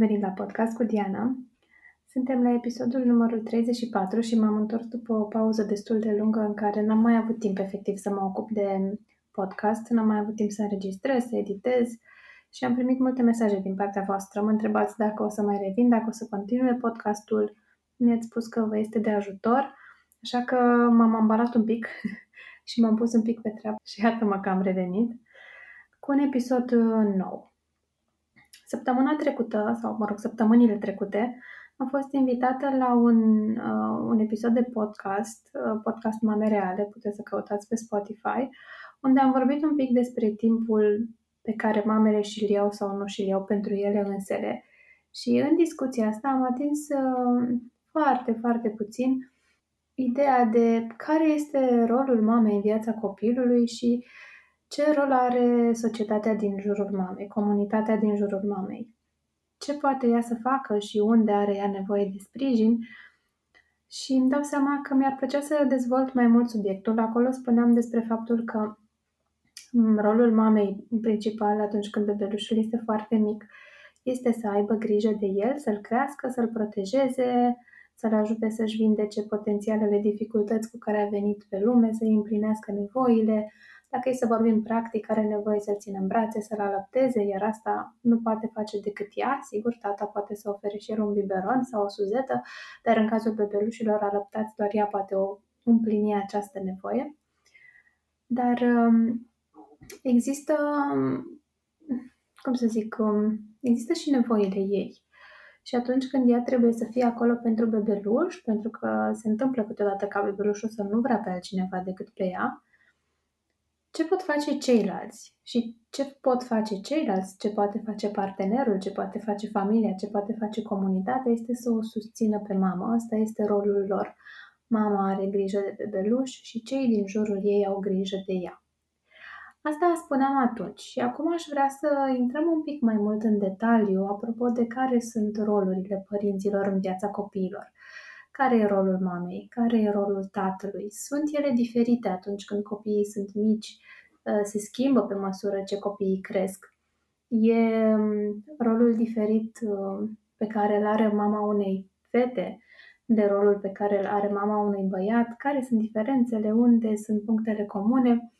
venit la podcast cu Diana. Suntem la episodul numărul 34 și m-am întors după o pauză destul de lungă în care n-am mai avut timp efectiv să mă ocup de podcast, n-am mai avut timp să înregistrez, să editez și am primit multe mesaje din partea voastră. Mă întrebați dacă o să mai revin, dacă o să continue podcastul. Mi-ați spus că vă este de ajutor, așa că m-am ambalat un pic și m-am pus un pic pe treabă și iată-mă că am revenit cu un episod uh, nou. Săptămâna trecută, sau mă rog, săptămânile trecute, am fost invitată la un, uh, un episod de podcast, uh, podcast Mame Reale, puteți să căutați pe Spotify, unde am vorbit un pic despre timpul pe care mamele și-l iau sau nu și-l iau pentru ele însele. Și în discuția asta am atins uh, foarte, foarte puțin ideea de care este rolul mamei în viața copilului și ce rol are societatea din jurul mamei, comunitatea din jurul mamei? Ce poate ea să facă și unde are ea nevoie de sprijin? Și îmi dau seama că mi-ar plăcea să dezvolt mai mult subiectul. Acolo spuneam despre faptul că rolul mamei principal atunci când bebelușul este foarte mic este să aibă grijă de el, să-l crească, să-l protejeze, să-l ajute să-și vindece potențialele dificultăți cu care a venit pe lume, să-i împlinească nevoile, dacă e să vorbim practic, are nevoie să-l țină în brațe, să-l alăpteze, iar asta nu poate face decât ea. Sigur, tata poate să ofere și el un biberon sau o suzetă, dar în cazul bebelușilor alăptați, doar ea poate o împlini această nevoie. Dar um, există, cum să zic, um, există și nevoile ei. Și atunci când ea trebuie să fie acolo pentru bebeluș, pentru că se întâmplă câteodată ca bebelușul să nu vrea pe altcineva decât pe ea, ce pot face ceilalți și ce pot face ceilalți, ce poate face partenerul, ce poate face familia, ce poate face comunitatea, este să o susțină pe mamă. Asta este rolul lor. Mama are grijă de bebeluș și cei din jurul ei au grijă de ea. Asta spuneam atunci și acum aș vrea să intrăm un pic mai mult în detaliu apropo de care sunt rolurile părinților în viața copiilor. Care e rolul mamei? Care e rolul tatălui? Sunt ele diferite atunci când copiii sunt mici? Uh, se schimbă pe măsură ce copiii cresc? E um, rolul diferit uh, pe care îl are mama unei fete de rolul pe care îl are mama unui băiat? Care sunt diferențele? Unde sunt punctele comune?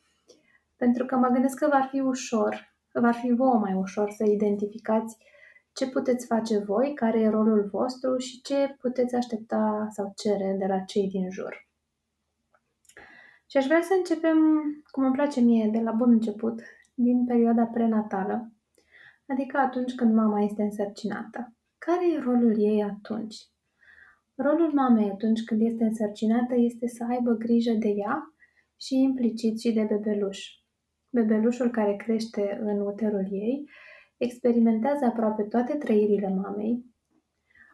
Pentru că mă gândesc că va fi ușor, va fi vouă mai ușor să identificați ce puteți face voi, care e rolul vostru și ce puteți aștepta sau cere de la cei din jur. Și aș vrea să începem, cum îmi place mie, de la bun început, din perioada prenatală, adică atunci când mama este însărcinată. Care e rolul ei atunci? Rolul mamei atunci când este însărcinată este să aibă grijă de ea și implicit și de bebeluș. Bebelușul care crește în uterul ei experimentează aproape toate trăirile mamei,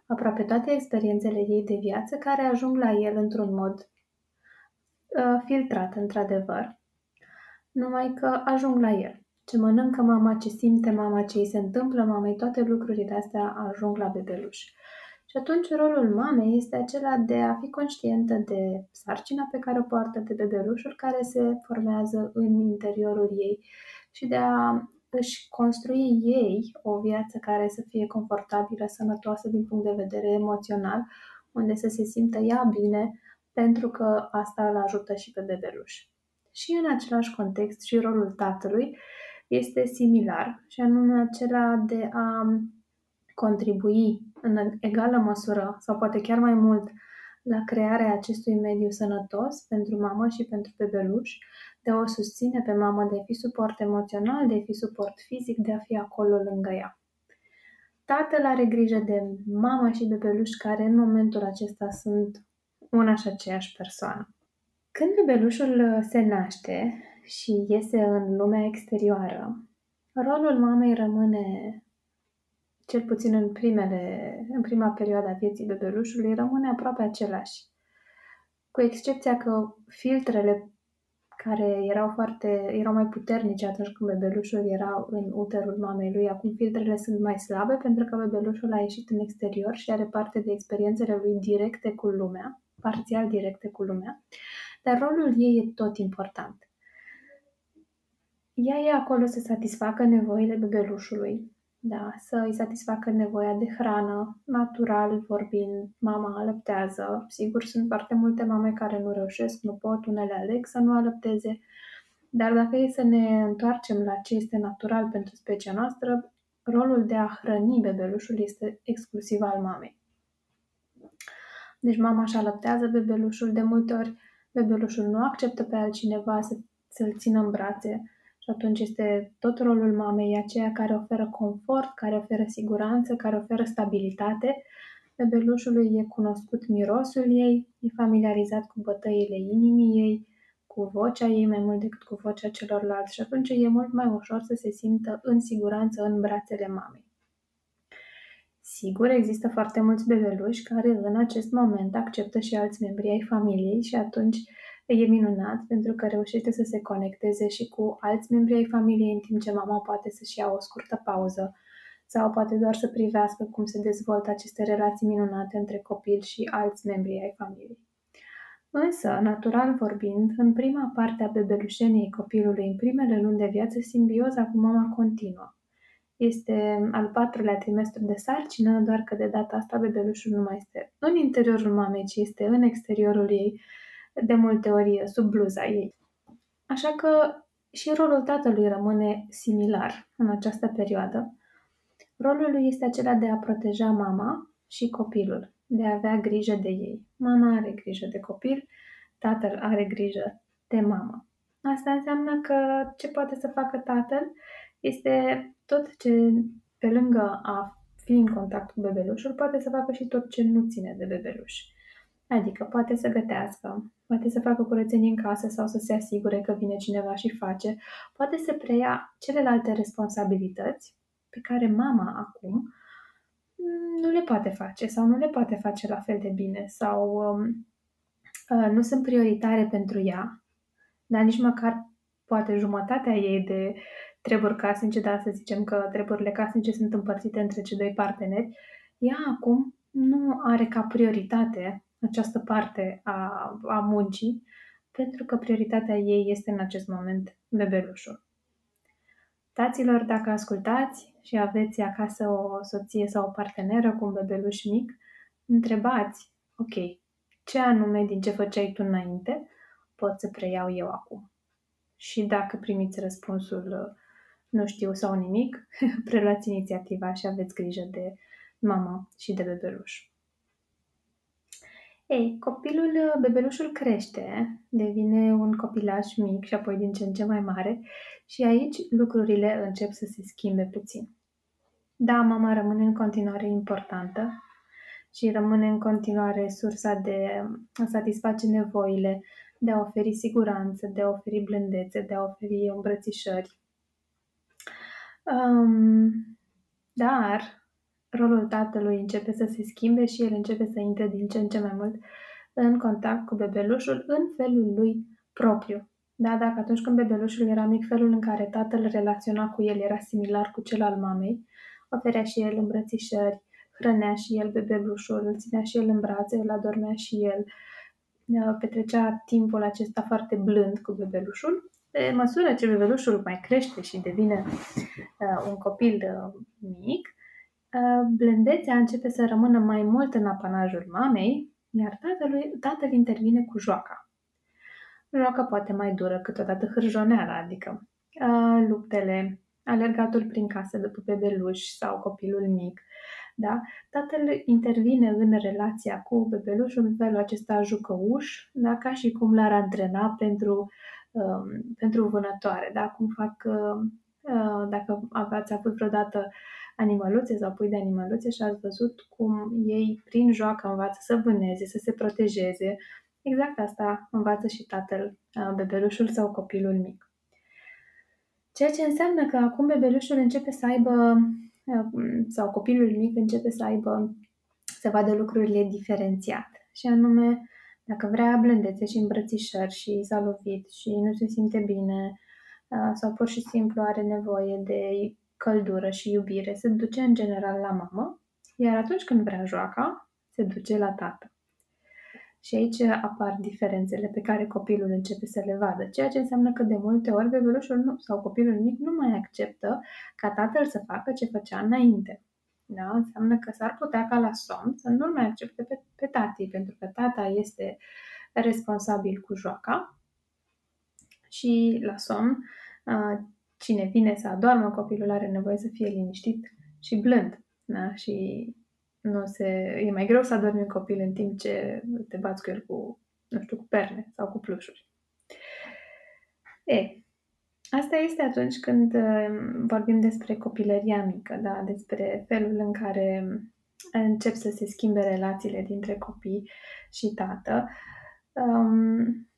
aproape toate experiențele ei de viață care ajung la el într-un mod uh, filtrat, într-adevăr, numai că ajung la el. Ce mănâncă mama, ce simte mama, ce îi se întâmplă mamei, toate lucrurile astea ajung la bebeluș. Și atunci rolul mamei este acela de a fi conștientă de sarcina pe care o poartă de bebelușul care se formează în interiorul ei și de a își construi ei o viață care să fie confortabilă, sănătoasă din punct de vedere emoțional, unde să se simtă ea bine, pentru că asta îl ajută și pe bebeluș. Și în același context și rolul tatălui este similar, și anume acela de a contribui în egală măsură, sau poate chiar mai mult, la crearea acestui mediu sănătos pentru mamă și pentru bebeluș, de a o susține pe mamă, de a fi suport emoțional, de a fi suport fizic, de a fi acolo lângă ea. Tatăl are grijă de mama și bebeluș care în momentul acesta sunt una și aceeași persoană. Când bebelușul se naște și iese în lumea exterioară, rolul mamei rămâne, cel puțin în, primele, în prima perioadă a vieții bebelușului, rămâne aproape același. Cu excepția că filtrele care erau foarte, erau mai puternice atunci când bebelușul era în uterul mamei lui. Acum filtrele sunt mai slabe pentru că bebelușul a ieșit în exterior și are parte de experiențele lui directe cu lumea, parțial directe cu lumea, dar rolul ei e tot important. Ea e acolo să satisfacă nevoile bebelușului. Da, să îi satisfacă nevoia de hrană, natural vorbind, mama alăptează. Sigur, sunt foarte multe mame care nu reușesc, nu pot, unele aleg să nu alăpteze, dar dacă e să ne întoarcem la ce este natural pentru specia noastră, rolul de a hrăni bebelușul este exclusiv al mamei. Deci mama își alăptează bebelușul, de multe ori bebelușul nu acceptă pe altcineva să, să-l țină în brațe, și atunci este tot rolul mamei aceea care oferă confort, care oferă siguranță, care oferă stabilitate. Bebelușului e cunoscut mirosul ei, e familiarizat cu bătăile inimii ei, cu vocea ei mai mult decât cu vocea celorlalți și atunci e mult mai ușor să se simtă în siguranță în brațele mamei. Sigur, există foarte mulți bebeluși care în acest moment acceptă și alți membri ai familiei și atunci E minunat pentru că reușește să se conecteze și cu alți membri ai familiei în timp ce mama poate să-și ia o scurtă pauză sau poate doar să privească cum se dezvoltă aceste relații minunate între copil și alți membri ai familiei. Însă, natural vorbind, în prima parte a bebelușeniei copilului, în primele luni de viață, simbioza cu mama continuă. Este al patrulea trimestru de sarcină, doar că de data asta bebelușul nu mai este în interiorul mamei, ci este în exteriorul ei, de multe ori sub bluza ei. Așa că și rolul tatălui rămâne similar în această perioadă. Rolul lui este acela de a proteja mama și copilul, de a avea grijă de ei. Mama are grijă de copil, tatăl are grijă de mama. Asta înseamnă că ce poate să facă tatăl este tot ce, pe lângă a fi în contact cu bebelușul, poate să facă și tot ce nu ține de bebeluș. Adică poate să gătească, poate să facă curățenie în casă sau să se asigure că vine cineva și face, poate să preia celelalte responsabilități pe care mama acum nu le poate face sau nu le poate face la fel de bine sau um, uh, nu sunt prioritare pentru ea, dar nici măcar poate jumătatea ei de treburi casnice, dar să zicem că treburile casnice sunt împărțite între cei doi parteneri, ea acum nu are ca prioritate această parte a, a muncii, pentru că prioritatea ei este în acest moment bebelușul. Taților, dacă ascultați și aveți acasă o soție sau o parteneră cu un bebeluș mic, întrebați, ok, ce anume din ce făceai tu înainte pot să preiau eu acum? Și dacă primiți răspunsul nu știu sau nimic, preluați inițiativa și aveți grijă de mama și de bebeluș. Ei, copilul, bebelușul crește, devine un copilaș mic și apoi din ce în ce mai mare și aici lucrurile încep să se schimbe puțin. Da, mama rămâne în continuare importantă și rămâne în continuare sursa de a satisface nevoile, de a oferi siguranță, de a oferi blândețe, de a oferi îmbrățișări. Um, dar rolul tatălui începe să se schimbe și el începe să intre din ce în ce mai mult în contact cu bebelușul în felul lui propriu. Da, dacă atunci când bebelușul era mic, felul în care tatăl relaționa cu el era similar cu cel al mamei, oferea și el îmbrățișări, hrănea și el bebelușul, îl ținea și el în brațe, îl adormea și el, petrecea timpul acesta foarte blând cu bebelușul. Pe măsură ce bebelușul mai crește și devine uh, un copil uh, mic, Ă, blândețea începe să rămână mai mult în apanajul mamei, iar tatălui, tatăl intervine cu joaca. Joaca poate mai dură, câteodată hârjoneala, adică uh, luptele, alergatul prin casă după bebeluș sau copilul mic. Da? Tatăl intervine în relația cu bebelușul în felul acesta jucăuș, da? ca și cum l-ar antrena pentru, uh, pentru vânătoare. Da? Cum fac, uh, dacă ați avut vreodată animăluțe sau pui de animăluțe și ați văzut cum ei prin joacă învață să vâneze, să se protejeze. Exact asta învață și tatăl, bebelușul sau copilul mic. Ceea ce înseamnă că acum bebelușul începe să aibă, sau copilul mic începe să aibă, să vadă lucrurile diferențiat. Și anume, dacă vrea blândețe și îmbrățișări și s-a lovit și nu se simte bine, sau pur și simplu are nevoie de căldură și iubire se duce în general la mamă, iar atunci când vrea joaca, se duce la tată. Și aici apar diferențele pe care copilul începe să le vadă, ceea ce înseamnă că de multe ori bebelușul nu, sau copilul mic nu mai acceptă ca tatăl să facă ce făcea înainte. Da? Înseamnă că s-ar putea ca la somn să nu-l mai accepte pe, pe tati, pentru că tata este responsabil cu joaca și la somn cine vine să adormă, copilul are nevoie să fie liniștit și blând. Da? Și nu se, e mai greu să adormi un copil în timp ce te bați cu el cu, nu știu, cu perne sau cu plușuri. E, asta este atunci când um, vorbim despre copilăria mică, da? despre felul în care încep să se schimbe relațiile dintre copii și tată. Um,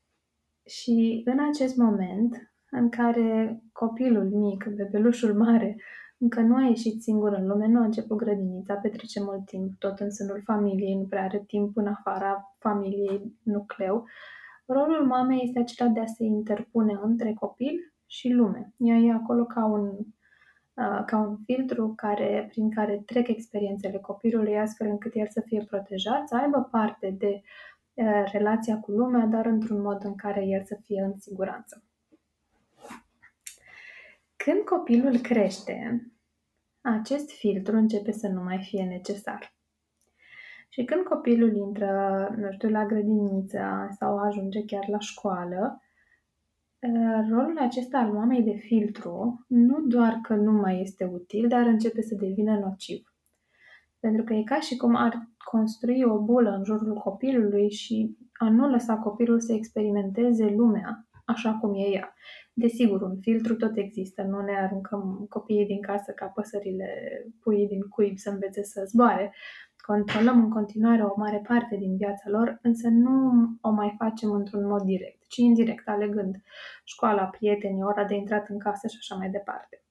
și în acest moment în care copilul mic, bebelușul mare, încă nu a ieșit singur în lume, nu a început grădinița, petrece mult timp tot în sânul familiei, nu prea are timp în afara familiei nucleu. Rolul mamei este acela de a se interpune între copil și lume. Ea e acolo ca un, uh, ca un filtru care, prin care trec experiențele copilului astfel încât el să fie protejat, să aibă parte de uh, relația cu lumea, dar într-un mod în care el să fie în siguranță. Când copilul crește, acest filtru începe să nu mai fie necesar. Și când copilul intră, nu știu, la grădiniță sau ajunge chiar la școală, ă, rolul acesta al mamei de filtru nu doar că nu mai este util, dar începe să devină nociv. Pentru că e ca și cum ar construi o bulă în jurul copilului și a nu lăsa copilul să experimenteze lumea așa cum e ea. Desigur, un filtru tot există, nu ne aruncăm copiii din casă ca păsările puii din cuib să învețe să zboare. Controlăm în continuare o mare parte din viața lor, însă nu o mai facem într-un mod direct, ci indirect, alegând școala, prietenii, ora de intrat în casă și așa mai departe.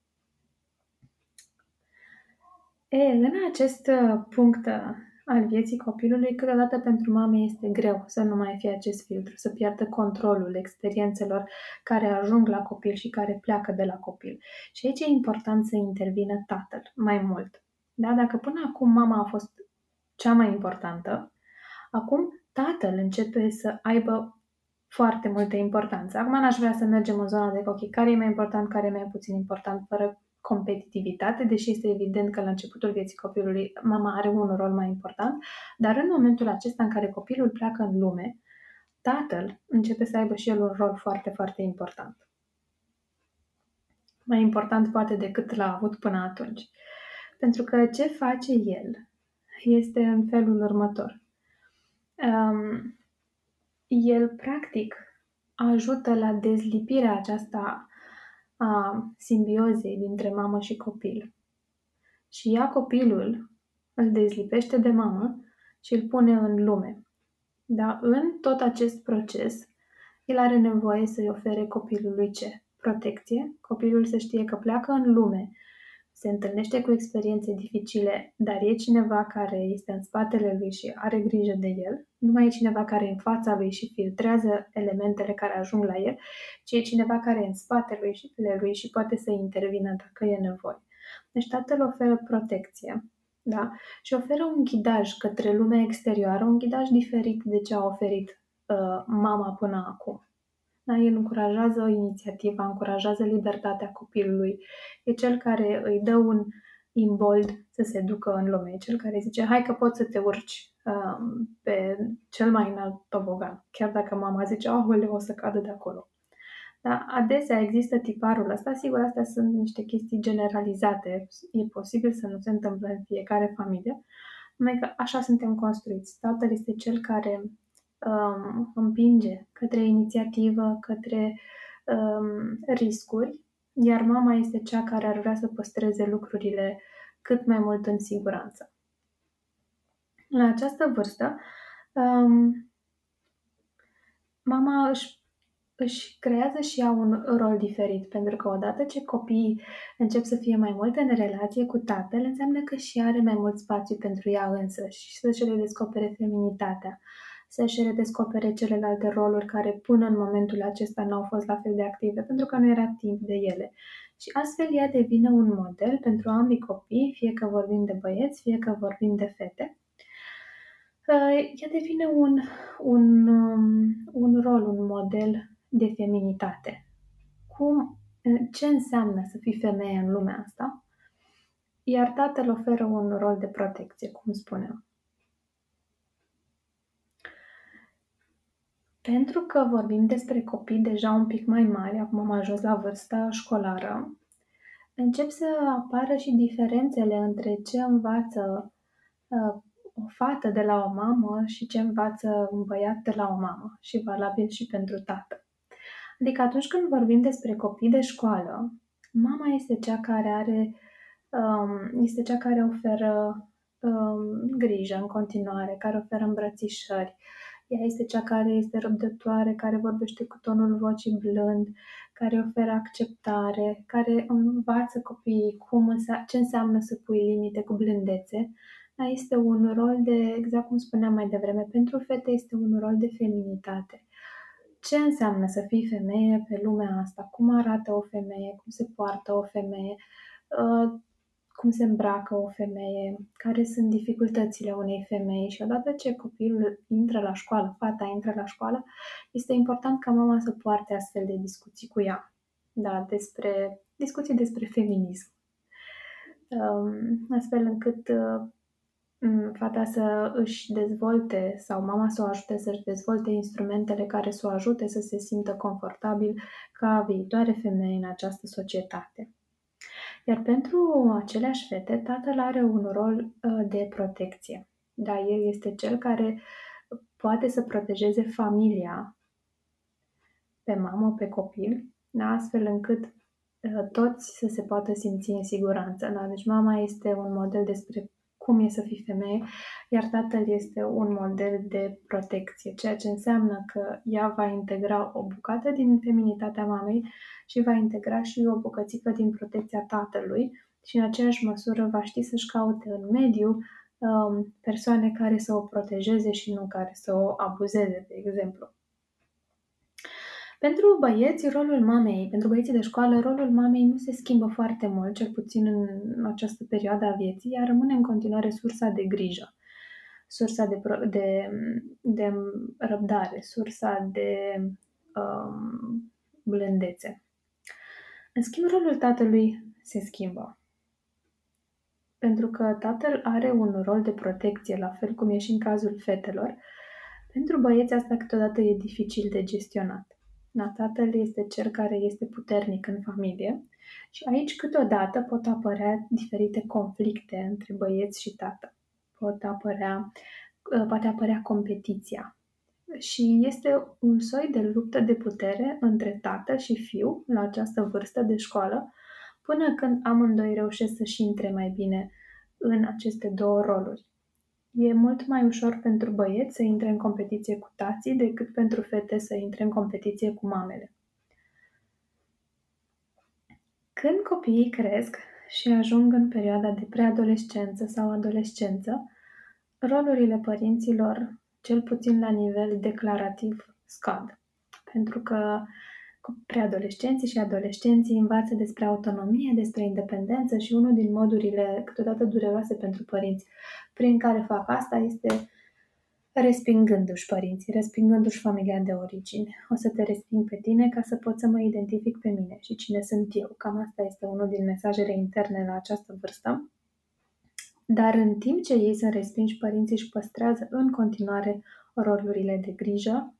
E, în acest punct al vieții copilului, câteodată pentru mame este greu să nu mai fie acest filtru, să piardă controlul experiențelor care ajung la copil și care pleacă de la copil. Și aici e important să intervină tatăl mai mult. Da? Dacă până acum mama a fost cea mai importantă, acum tatăl începe să aibă foarte multă importanță. Acum n-aș vrea să mergem în zona de ok, care e mai important, care e mai puțin important, fără competitivitate, deși este evident că la începutul vieții copilului mama are un rol mai important, dar în momentul acesta în care copilul pleacă în lume, tatăl începe să aibă și el un rol foarte, foarte important. Mai important poate decât l-a avut până atunci. Pentru că ce face el este în felul următor. Um, el, practic, ajută la dezlipirea aceasta a simbiozei dintre mamă și copil. Și ia copilul, îl dezlipește de mamă și îl pune în lume. Dar în tot acest proces, el are nevoie să-i ofere copilului ce? Protecție. Copilul să știe că pleacă în lume se întâlnește cu experiențe dificile, dar e cineva care este în spatele lui și are grijă de el, nu mai e cineva care e în fața lui și filtrează elementele care ajung la el, ci e cineva care e în spatele lui și poate să intervină dacă e nevoie. Deci tatăl oferă protecție da? și oferă un ghidaj către lumea exterioară, un ghidaj diferit de ce a oferit uh, mama până acum. Da? El încurajează inițiativa, încurajează libertatea copilului. E cel care îi dă un imbold să se ducă în lume. E cel care zice, hai că poți să te urci um, pe cel mai înalt tobogan. Chiar dacă mama zice, oh, o să cadă de acolo. Da? Adesea există tiparul ăsta. Sigur, astea sunt niște chestii generalizate. E posibil să nu se întâmple în fiecare familie. Numai că așa suntem construiți. Tatăl este cel care um, împinge către inițiativă, către um, riscuri, iar mama este cea care ar vrea să păstreze lucrurile cât mai mult în siguranță. La această vârstă, um, mama își, își creează și ea un rol diferit, pentru că odată ce copiii încep să fie mai mult în relație cu tatăl, înseamnă că și are mai mult spațiu pentru ea însă și să-și redescopere feminitatea să-și redescopere celelalte roluri care până în momentul acesta n-au fost la fel de active, pentru că nu era timp de ele. Și astfel ea devine un model pentru ambii copii, fie că vorbim de băieți, fie că vorbim de fete. ea devine un, un, um, un rol, un model de feminitate. Cum, ce înseamnă să fii femeie în lumea asta? Iar tatăl oferă un rol de protecție, cum spuneam. Pentru că vorbim despre copii deja un pic mai mari, acum am ajuns la vârsta școlară, încep să apară și diferențele între ce învață uh, o fată de la o mamă și ce învață un băiat de la o mamă și valabil și pentru tată. Adică atunci când vorbim despre copii de școală, mama este cea care are, um, este cea care oferă um, grijă în continuare, care oferă îmbrățișări. Ea este cea care este răbdătoare, care vorbește cu tonul vocii blând, care oferă acceptare, care învață copiii cum, ce înseamnă să pui limite cu blândețe este un rol de, exact cum spuneam mai devreme, pentru fete este un rol de feminitate. Ce înseamnă să fii femeie pe lumea asta? Cum arată o femeie? Cum se poartă o femeie? Uh, cum se îmbracă o femeie? Care sunt dificultățile unei femei? Și odată ce copilul intră la școală, fata intră la școală, este important ca mama să poarte astfel de discuții cu ea. Da, despre discuții despre feminism. Um, astfel încât uh, Mm, fata să își dezvolte sau mama să o ajute să-și dezvolte instrumentele care să o ajute să se simtă confortabil ca viitoare femeie în această societate. Iar pentru aceleași fete, tatăl are un rol uh, de protecție. Da, el este cel care poate să protejeze familia pe mamă, pe copil, da, astfel încât uh, toți să se poată simți în siguranță. Da? Deci mama este un model despre cum e să fii femeie, iar tatăl este un model de protecție, ceea ce înseamnă că ea va integra o bucată din feminitatea mamei și va integra și o bucățică din protecția tatălui și în aceeași măsură va ști să-și caute în mediu um, persoane care să o protejeze și nu care să o abuzeze, de exemplu. Pentru băieți, rolul mamei, pentru băieții de școală, rolul mamei nu se schimbă foarte mult, cel puțin în această perioadă a vieții, ea rămâne în continuare sursa de grijă, sursa de, de, de răbdare, sursa de um, blândețe. În schimb, rolul tatălui se schimbă. Pentru că tatăl are un rol de protecție, la fel cum e și în cazul fetelor. Pentru băieți asta câteodată e dificil de gestionat. Da, tatăl este cel care este puternic în familie și aici câteodată pot apărea diferite conflicte între băieți și tată. Pot apărea, uh, poate apărea competiția. Și este un soi de luptă de putere între tată și fiu la această vârstă de școală, până când amândoi reușesc să-și intre mai bine în aceste două roluri. E mult mai ușor pentru băieți să intre în competiție cu tații decât pentru fete să intre în competiție cu mamele. Când copiii cresc și ajung în perioada de preadolescență sau adolescență, rolurile părinților, cel puțin la nivel declarativ, scad. Pentru că preadolescenții și adolescenții învață despre autonomie, despre independență și unul din modurile câteodată dureroase pentru părinți prin care fac asta este respingându-și părinții, respingându-și familia de origine. O să te resping pe tine ca să pot să mă identific pe mine și cine sunt eu. Cam asta este unul din mesajele interne la această vârstă. Dar în timp ce ei sunt respinși, părinții își păstrează în continuare rolurile de grijă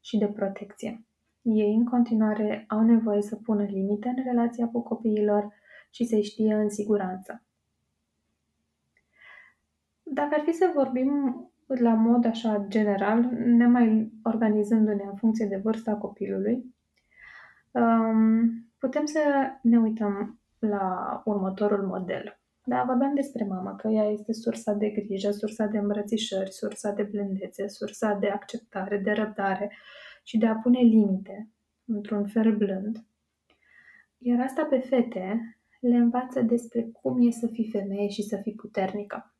și de protecție. Ei în continuare au nevoie să pună limite în relația cu copiilor și să-i știe în siguranță. Dacă ar fi să vorbim la mod așa general, ne mai organizându-ne în funcție de vârsta copilului, um, putem să ne uităm la următorul model. Da, vorbeam despre mama, că ea este sursa de grijă, sursa de îmbrățișări, sursa de blândețe, sursa de acceptare, de răbdare, și de a pune limite într-un fel blând. Iar asta pe fete le învață despre cum e să fii femeie și să fii puternică.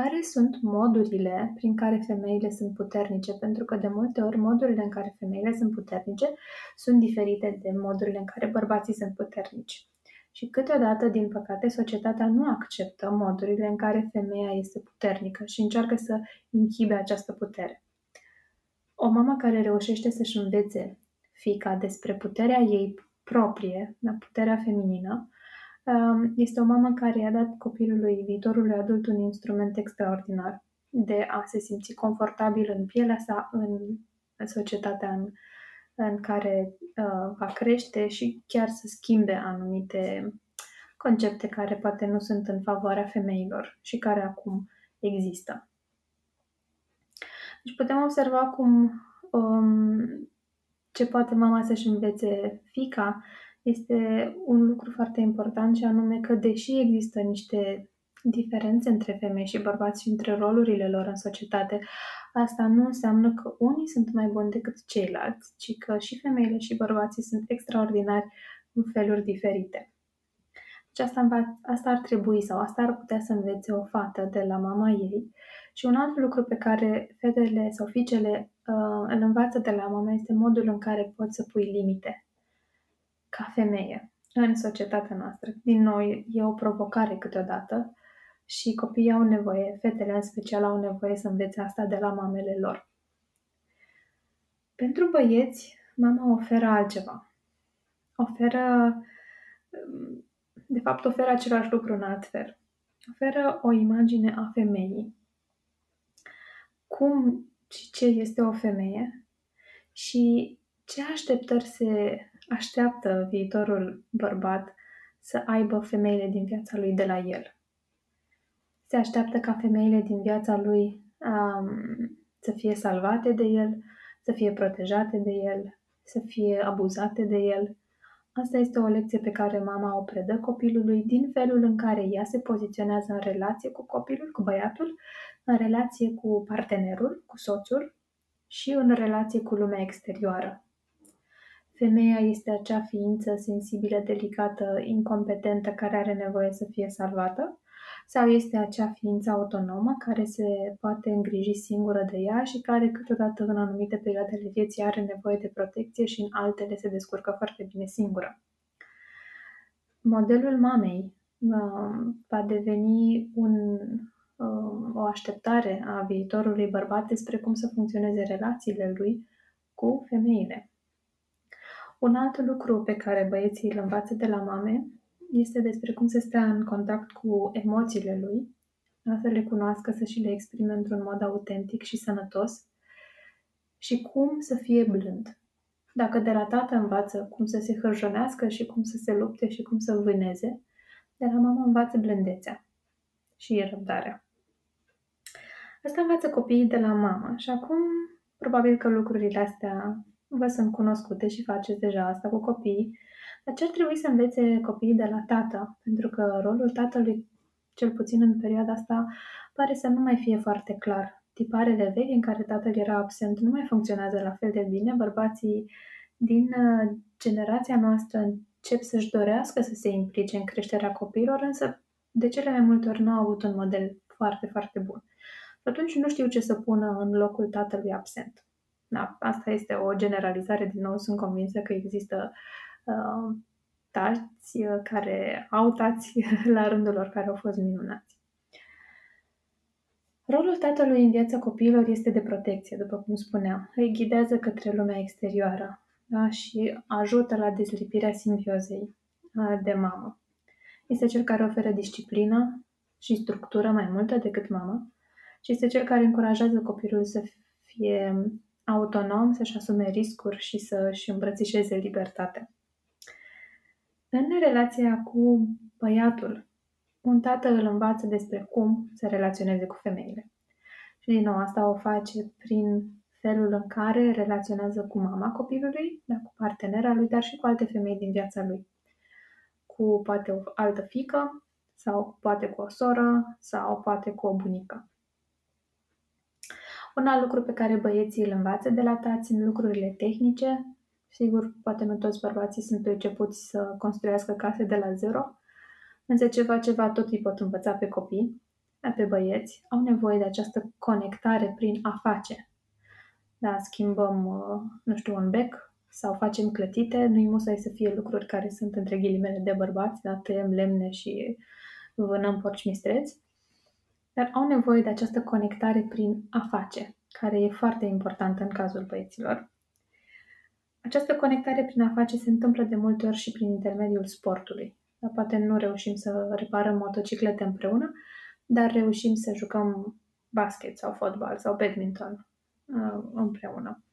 Care sunt modurile prin care femeile sunt puternice? Pentru că de multe ori modurile în care femeile sunt puternice sunt diferite de modurile în care bărbații sunt puternici. Și câteodată, din păcate, societatea nu acceptă modurile în care femeia este puternică și încearcă să inhibe această putere. O mamă care reușește să-și învețe fica despre puterea ei proprie, la puterea feminină, um, este o mamă care i-a dat copilului, viitorului adult, un instrument extraordinar de a se simți confortabil în pielea sa, în, în societatea în, în care uh, va crește și chiar să schimbe anumite concepte care poate nu sunt în favoarea femeilor și care acum există. Deci putem observa cum um, ce poate mama să-și învețe fica este un lucru foarte important și anume că deși există niște diferențe între femei și bărbați și între rolurile lor în societate, asta nu înseamnă că unii sunt mai buni decât ceilalți, ci că și femeile și bărbații sunt extraordinari în feluri diferite. Și asta, asta ar trebui sau asta ar putea să învețe o fată de la mama ei. Și un alt lucru pe care fetele sau fiicele uh, îl învață de la mama este modul în care poți să pui limite ca femeie în societatea noastră. Din nou, e o provocare câteodată și copiii au nevoie, fetele în special au nevoie să învețe asta de la mamele lor. Pentru băieți, mama oferă altceva. Oferă, de fapt, oferă același lucru în alt fel. Oferă o imagine a femeii. Cum și ce este o femeie și ce așteptări se așteaptă viitorul bărbat să aibă femeile din viața lui de la el se așteaptă ca femeile din viața lui um, să fie salvate de el, să fie protejate de el, să fie abuzate de el. Asta este o lecție pe care mama o predă copilului din felul în care ea se poziționează în relație cu copilul, cu băiatul, în relație cu partenerul, cu soțul și în relație cu lumea exterioară. Femeia este acea ființă sensibilă, delicată, incompetentă care are nevoie să fie salvată sau este acea ființă autonomă care se poate îngriji singură de ea și care câteodată în anumite perioade ale vieții are nevoie de protecție și în altele se descurcă foarte bine singură. Modelul mamei uh, va deveni un, uh, o așteptare a viitorului bărbat despre cum să funcționeze relațiile lui cu femeile. Un alt lucru pe care băieții îl învață de la mame este despre cum să stea în contact cu emoțiile lui, să le cunoască, să și le exprime într-un mod autentic și sănătos și cum să fie blând. Dacă de la tată învață cum să se hârjonească și cum să se lupte și cum să vâneze, de la mama învață blândețea și răbdarea. Asta învață copiii de la mama și acum probabil că lucrurile astea vă sunt cunoscute și faceți deja asta cu copiii, dar ce ar trebui să învețe copiii de la tată? Pentru că rolul tatălui, cel puțin în perioada asta, pare să nu mai fie foarte clar. Tiparele vechi în care tatăl era absent nu mai funcționează la fel de bine. Bărbații din uh, generația noastră încep să-și dorească să se implice în creșterea copiilor, însă de cele mai multe ori nu au avut un model foarte, foarte bun. Și atunci nu știu ce să pună în locul tatălui absent. Da, asta este o generalizare, din nou sunt convinsă că există Uh, tați uh, care au tați la rândul lor care au fost minunați. Rolul tatălui în viața copiilor este de protecție, după cum spuneam. Îi ghidează către lumea exterioară da? și ajută la dezlipirea simbiozei uh, de mamă. Este cel care oferă disciplină și structură mai multă decât mama și este cel care încurajează copilul să fie autonom, să-și asume riscuri și să-și îmbrățișeze libertatea. În relația cu băiatul, un tată îl învață despre cum să relaționeze cu femeile. Și din nou asta o face prin felul în care relaționează cu mama copilului, da, cu partenera lui, dar și cu alte femei din viața lui. Cu poate o altă fică, sau poate cu o soră, sau poate cu o bunică. Un alt lucru pe care băieții îl învață de la tați în lucrurile tehnice, Sigur, poate nu toți bărbații sunt pricepuți să construiască case de la zero, însă ceva, ceva tot îi pot învăța pe copii, pe băieți, au nevoie de această conectare prin a face. Da, schimbăm, uh, nu știu, un bec sau facem clătite, nu-i musai să fie lucruri care sunt între ghilimele de bărbați, dar tăiem lemne și vânăm porci mistreți, dar au nevoie de această conectare prin a face, care e foarte importantă în cazul băieților. Această conectare prin a face se întâmplă de multe ori și prin intermediul sportului. Dar poate nu reușim să reparăm motociclete împreună, dar reușim să jucăm basket sau fotbal sau badminton uh, împreună.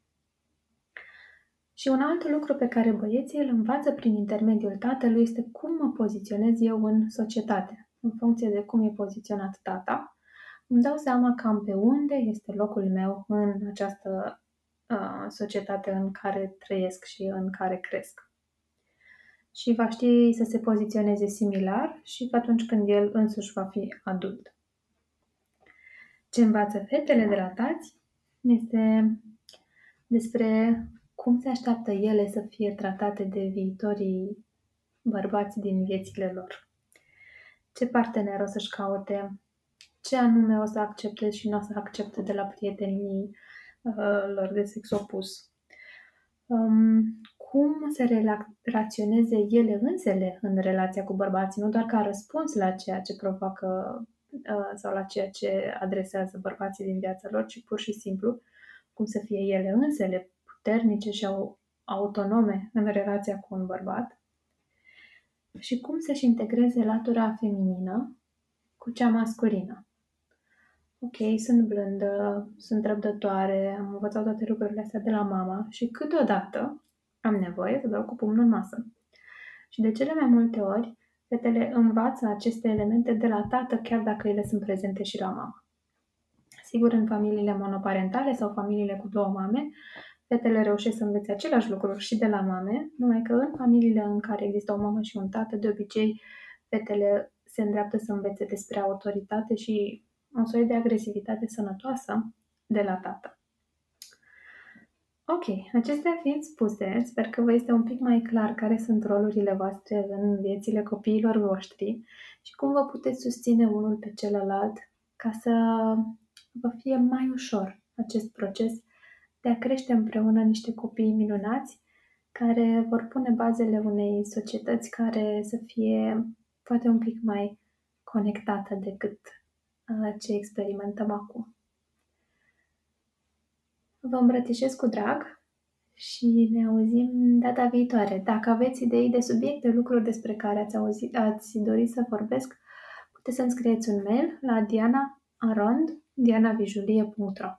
Și un alt lucru pe care băieții îl învață prin intermediul tatălui este cum mă poziționez eu în societate. În funcție de cum e poziționat tata, îmi dau seama cam pe unde este locul meu în această uh, societate în care trăiesc și în care cresc. Și va ști să se poziționeze similar și atunci când el însuși va fi adult. Ce învață fetele de la tați este despre cum se așteaptă ele să fie tratate de viitorii bărbați din viețile lor. Ce partener o să-și caute, ce anume o să accepte și nu o să accepte de la prietenii uh, lor de sex opus. Um, cum să relaționeze ele însele în relația cu bărbații, nu doar ca răspuns la ceea ce provoacă uh, sau la ceea ce adresează bărbații din viața lor, ci pur și simplu cum să fie ele însele puternice și autonome în relația cu un bărbat și cum să-și integreze latura feminină cu cea masculină. Ok, sunt blândă, sunt răbdătoare, am învățat toate lucrurile astea de la mama și câteodată am nevoie să dau cu pumnul în masă. Și de cele mai multe ori, fetele învață aceste elemente de la tată, chiar dacă ele sunt prezente și la mama. Sigur, în familiile monoparentale sau familiile cu două mame, Fetele reușesc să învețe aceleași lucruri și de la mame, numai că în familiile în care există o mamă și un tată, de obicei fetele se îndreaptă să învețe despre autoritate și un soi de agresivitate sănătoasă de la tată. Ok, acestea fiind spuse, sper că vă este un pic mai clar care sunt rolurile voastre în viețile copiilor voștri și cum vă puteți susține unul pe celălalt ca să vă fie mai ușor acest proces de a crește împreună niște copii minunați care vor pune bazele unei societăți care să fie poate un pic mai conectată decât uh, ce experimentăm acum. Vă îmbrățișez cu drag și ne auzim data viitoare. Dacă aveți idei de subiecte, lucruri despre care ați, auzit, ați dorit să vorbesc, puteți să-mi scrieți un mail la diana arond dianavijulie.ro